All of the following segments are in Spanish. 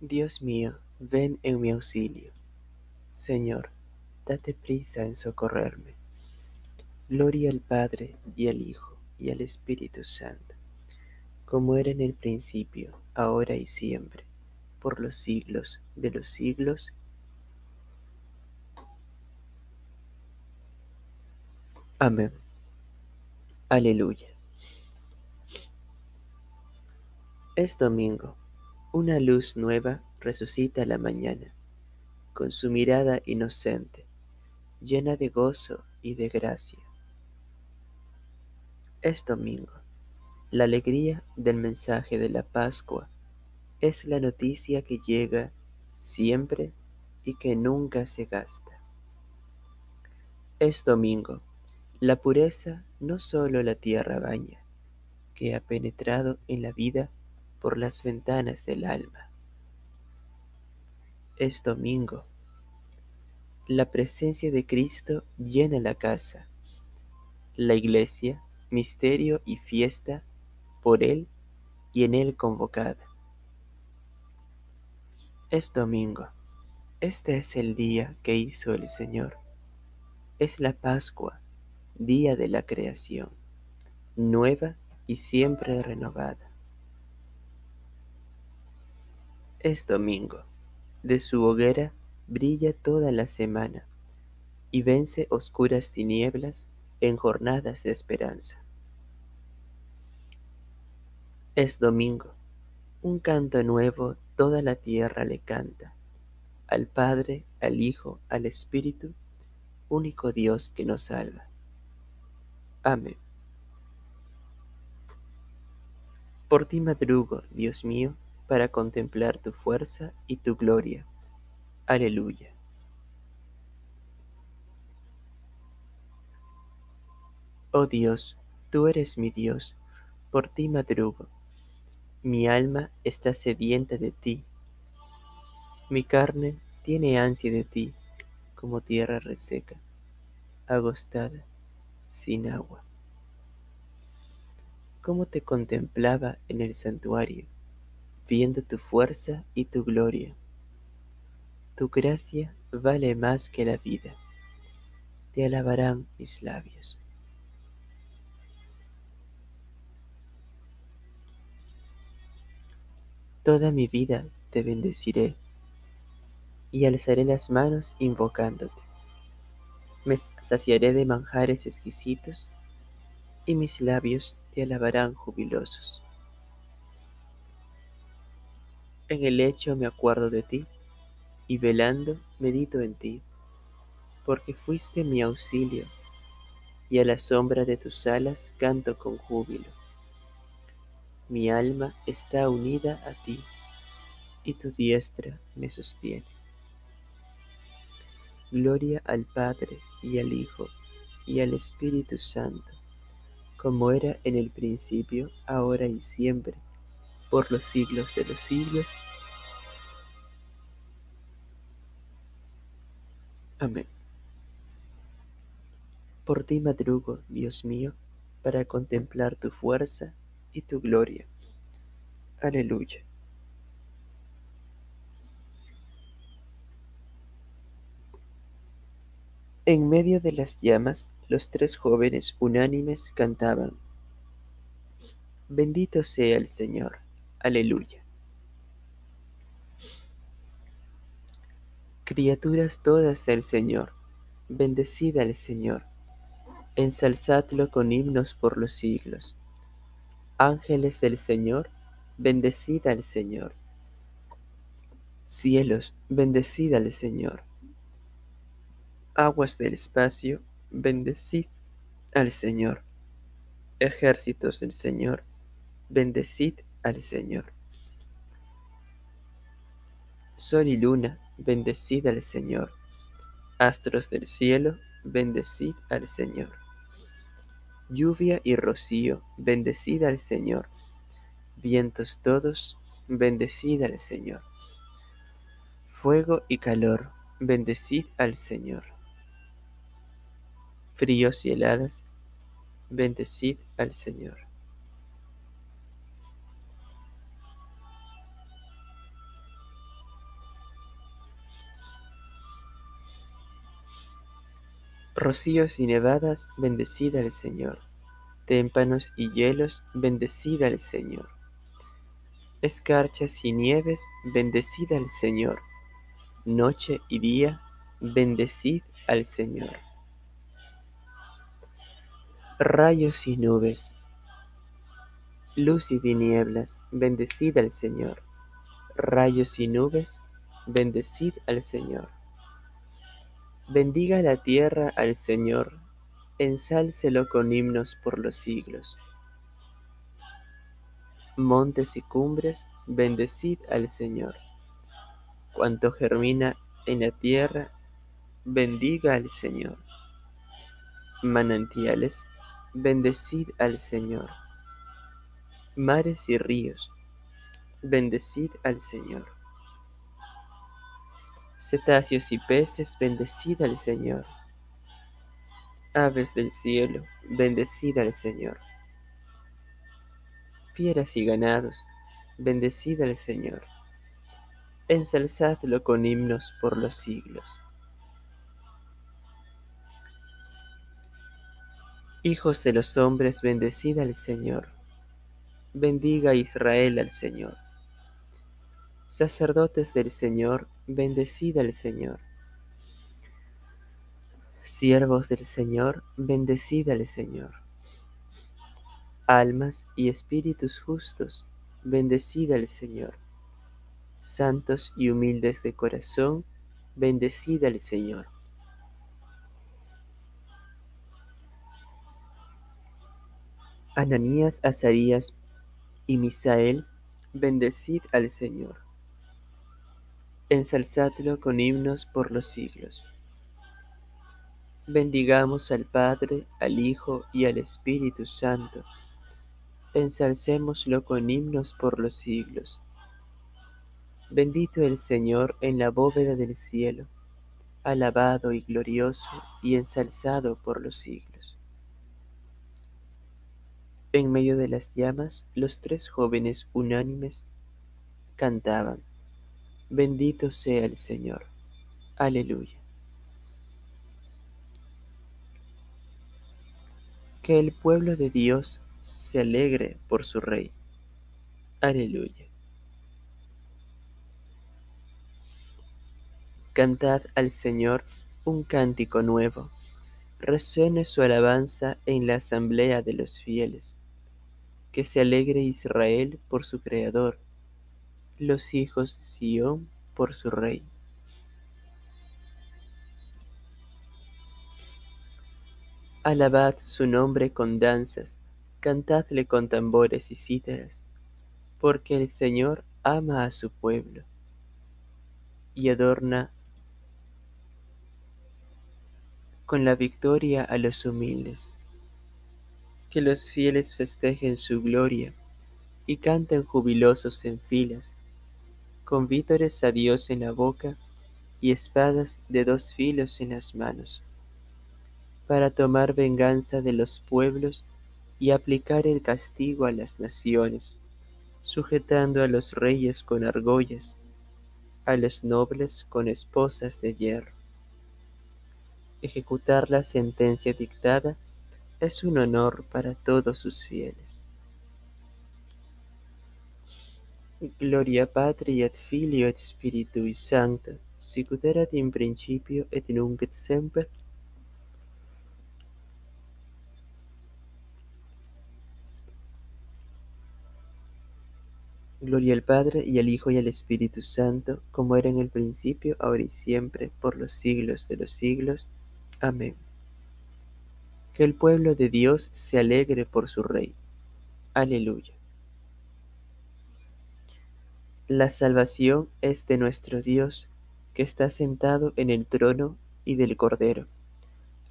Dios mío, ven en mi auxilio. Señor, date prisa en socorrerme. Gloria al Padre y al Hijo y al Espíritu Santo, como era en el principio, ahora y siempre, por los siglos de los siglos. Amén. Aleluya. Es domingo. Una luz nueva resucita la mañana, con su mirada inocente, llena de gozo y de gracia. Es domingo. La alegría del mensaje de la Pascua es la noticia que llega siempre y que nunca se gasta. Es domingo la pureza no solo la tierra baña, que ha penetrado en la vida por las ventanas del alma. Es domingo. La presencia de Cristo llena la casa, la iglesia, misterio y fiesta por Él y en Él convocada. Es domingo. Este es el día que hizo el Señor. Es la Pascua día de la creación, nueva y siempre renovada. Es domingo, de su hoguera brilla toda la semana y vence oscuras tinieblas en jornadas de esperanza. Es domingo, un canto nuevo toda la tierra le canta, al Padre, al Hijo, al Espíritu, único Dios que nos salva. Amén. Por ti madrugo, Dios mío, para contemplar tu fuerza y tu gloria. Aleluya. Oh Dios, tú eres mi Dios, por ti madrugo. Mi alma está sedienta de ti. Mi carne tiene ansia de ti, como tierra reseca, agostada sin agua. Cómo te contemplaba en el santuario, viendo tu fuerza y tu gloria. Tu gracia vale más que la vida. Te alabarán mis labios. Toda mi vida te bendeciré y alzaré las manos invocándote me saciaré de manjares exquisitos y mis labios te alabarán jubilosos. En el lecho me acuerdo de ti y velando medito en ti, porque fuiste mi auxilio y a la sombra de tus alas canto con júbilo. Mi alma está unida a ti y tu diestra me sostiene. Gloria al Padre y al Hijo y al Espíritu Santo, como era en el principio, ahora y siempre, por los siglos de los siglos. Amén. Por ti madrugo, Dios mío, para contemplar tu fuerza y tu gloria. Aleluya. En medio de las llamas, los tres jóvenes unánimes cantaban, Bendito sea el Señor, aleluya. Criaturas todas del Señor, bendecida al Señor, ensalzadlo con himnos por los siglos. Ángeles del Señor, bendecida al Señor. Cielos, bendecida al Señor aguas del espacio, bendecid al Señor. Ejércitos del Señor, bendecid al Señor. Sol y luna, bendecid al Señor. Astros del cielo, bendecid al Señor. Lluvia y rocío, bendecid al Señor. Vientos todos, bendecid al Señor. Fuego y calor, bendecid al Señor fríos y heladas, bendecid al Señor. Rocíos y nevadas, bendecida al Señor. Témpanos y hielos, bendecida al Señor. Escarchas y nieves, bendecida al Señor. Noche y día, bendecid al Señor. Rayos y nubes, luz y tinieblas, bendecid al Señor. Rayos y nubes, bendecid al Señor. Bendiga la tierra al Señor, ensálcelo con himnos por los siglos. Montes y cumbres, bendecid al Señor. Cuanto germina en la tierra, bendiga al Señor. Manantiales, bendecid al Señor. Mares y ríos, bendecid al Señor Cetáceos y peces, bendecida al Señor. Aves del cielo, bendecida al Señor. Fieras y ganados, bendecida al Señor. Ensalzadlo con himnos por los siglos. Hijos de los hombres, bendecida al Señor. Bendiga Israel al Señor. Sacerdotes del Señor, bendecid al Señor. Siervos del Señor, bendecid al Señor. Almas y espíritus justos, bendecid al Señor. Santos y humildes de corazón, bendecid al Señor. Ananías, Azarías y Misael, bendecid al Señor ensalzadlo con himnos por los siglos. Bendigamos al Padre, al Hijo y al Espíritu Santo. Ensalcémoslo con himnos por los siglos. Bendito el Señor en la bóveda del cielo, alabado y glorioso y ensalzado por los siglos. En medio de las llamas, los tres jóvenes unánimes cantaban Bendito sea el Señor. Aleluya. Que el pueblo de Dios se alegre por su Rey. Aleluya. Cantad al Señor un cántico nuevo. Resuene su alabanza en la asamblea de los fieles. Que se alegre Israel por su Creador los hijos de Sión por su rey. Alabad su nombre con danzas, cantadle con tambores y cítaras, porque el Señor ama a su pueblo y adorna con la victoria a los humildes. Que los fieles festejen su gloria y canten jubilosos en filas con vítores a Dios en la boca y espadas de dos filos en las manos, para tomar venganza de los pueblos y aplicar el castigo a las naciones, sujetando a los reyes con argollas, a los nobles con esposas de hierro. Ejecutar la sentencia dictada es un honor para todos sus fieles. Gloria Patri et Filio et Spiritui Sancto, sicut erat in principio et nunc et semper Gloria al Padre y al Hijo y al Espíritu Santo, como era en el principio, ahora y siempre, por los siglos de los siglos. Amén. Que el pueblo de Dios se alegre por su Rey. Aleluya. La salvación es de nuestro Dios, que está sentado en el trono y del Cordero.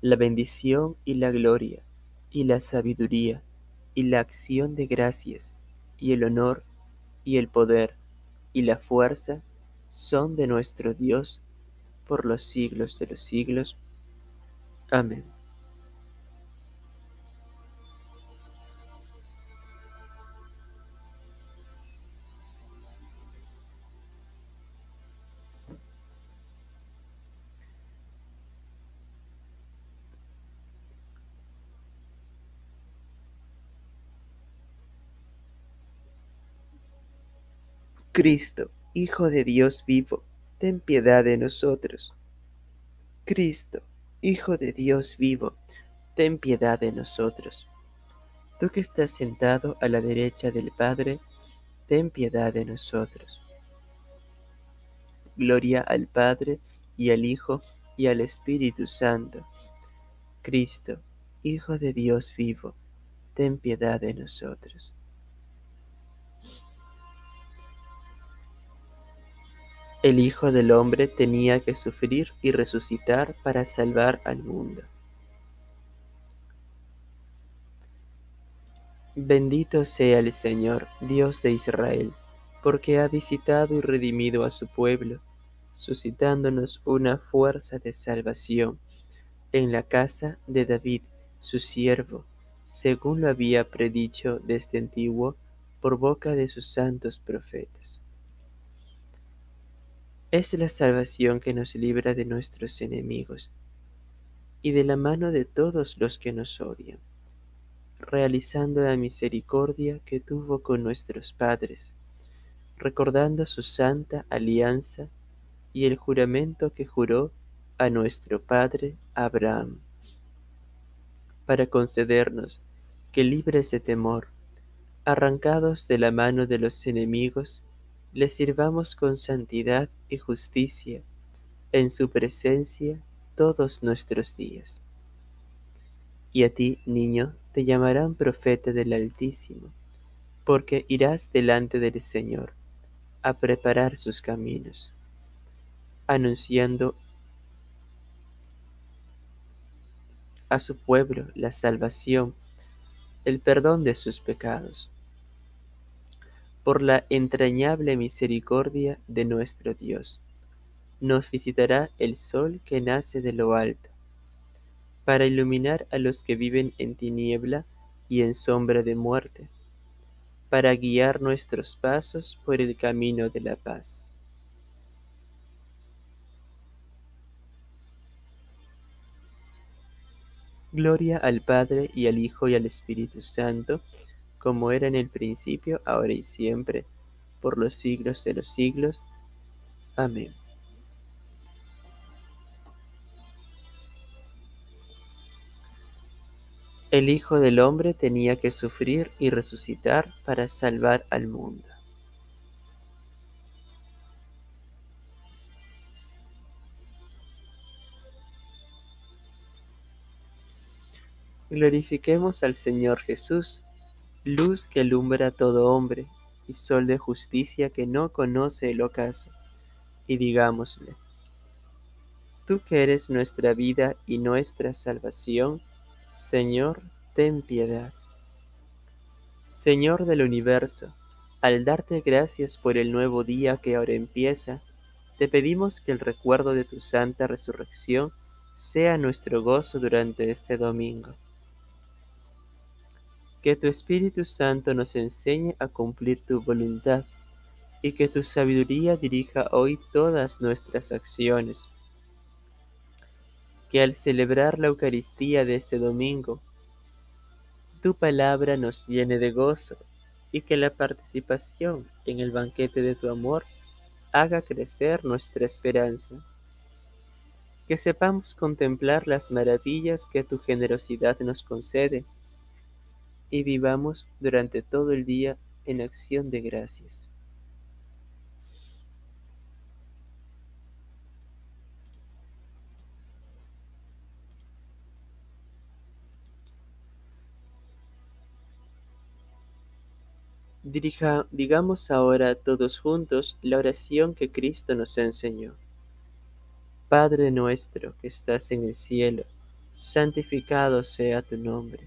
La bendición y la gloria, y la sabiduría, y la acción de gracias, y el honor, y el poder, y la fuerza, son de nuestro Dios por los siglos de los siglos. Amén. Cristo, Hijo de Dios vivo, ten piedad de nosotros. Cristo, Hijo de Dios vivo, ten piedad de nosotros. Tú que estás sentado a la derecha del Padre, ten piedad de nosotros. Gloria al Padre, y al Hijo, y al Espíritu Santo. Cristo, Hijo de Dios vivo, ten piedad de nosotros. El Hijo del Hombre tenía que sufrir y resucitar para salvar al mundo. Bendito sea el Señor, Dios de Israel, porque ha visitado y redimido a su pueblo, suscitándonos una fuerza de salvación en la casa de David, su siervo, según lo había predicho desde antiguo por boca de sus santos profetas es la salvación que nos libra de nuestros enemigos y de la mano de todos los que nos odian, realizando la misericordia que tuvo con nuestros padres, recordando su santa alianza y el juramento que juró a nuestro padre Abraham, para concedernos que libres de temor, arrancados de la mano de los enemigos, le sirvamos con santidad y justicia en su presencia todos nuestros días. Y a ti, niño, te llamarán profeta del Altísimo, porque irás delante del Señor a preparar sus caminos, anunciando a su pueblo la salvación, el perdón de sus pecados por la entrañable misericordia de nuestro Dios. Nos visitará el sol que nace de lo alto, para iluminar a los que viven en tiniebla y en sombra de muerte, para guiar nuestros pasos por el camino de la paz. Gloria al Padre y al Hijo y al Espíritu Santo, como era en el principio, ahora y siempre, por los siglos de los siglos. Amén. El Hijo del Hombre tenía que sufrir y resucitar para salvar al mundo. Glorifiquemos al Señor Jesús luz que alumbra a todo hombre, y sol de justicia que no conoce el ocaso. Y digámosle, Tú que eres nuestra vida y nuestra salvación, Señor, ten piedad. Señor del universo, al darte gracias por el nuevo día que ahora empieza, te pedimos que el recuerdo de tu santa resurrección sea nuestro gozo durante este domingo que tu Espíritu Santo nos enseñe a cumplir tu voluntad y que tu sabiduría dirija hoy todas nuestras acciones. Que al celebrar la Eucaristía de este domingo, tu palabra nos llene de gozo y que la participación en el banquete de tu amor haga crecer nuestra esperanza. Que sepamos contemplar las maravillas que tu generosidad nos concede y vivamos durante todo el día en acción de gracias. Dirija, digamos ahora todos juntos la oración que Cristo nos enseñó. Padre nuestro que estás en el cielo, santificado sea tu nombre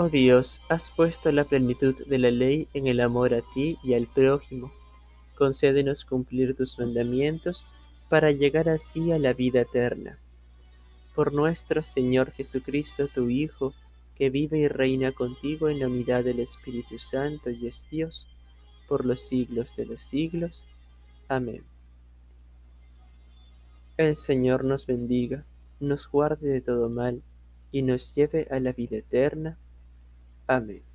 Oh Dios, has puesto la plenitud de la ley en el amor a ti y al prójimo. Concédenos cumplir tus mandamientos para llegar así a la vida eterna. Por nuestro Señor Jesucristo, tu Hijo, que vive y reina contigo en la unidad del Espíritu Santo y es Dios, por los siglos de los siglos. Amén. El Señor nos bendiga, nos guarde de todo mal y nos lleve a la vida eterna. Amém.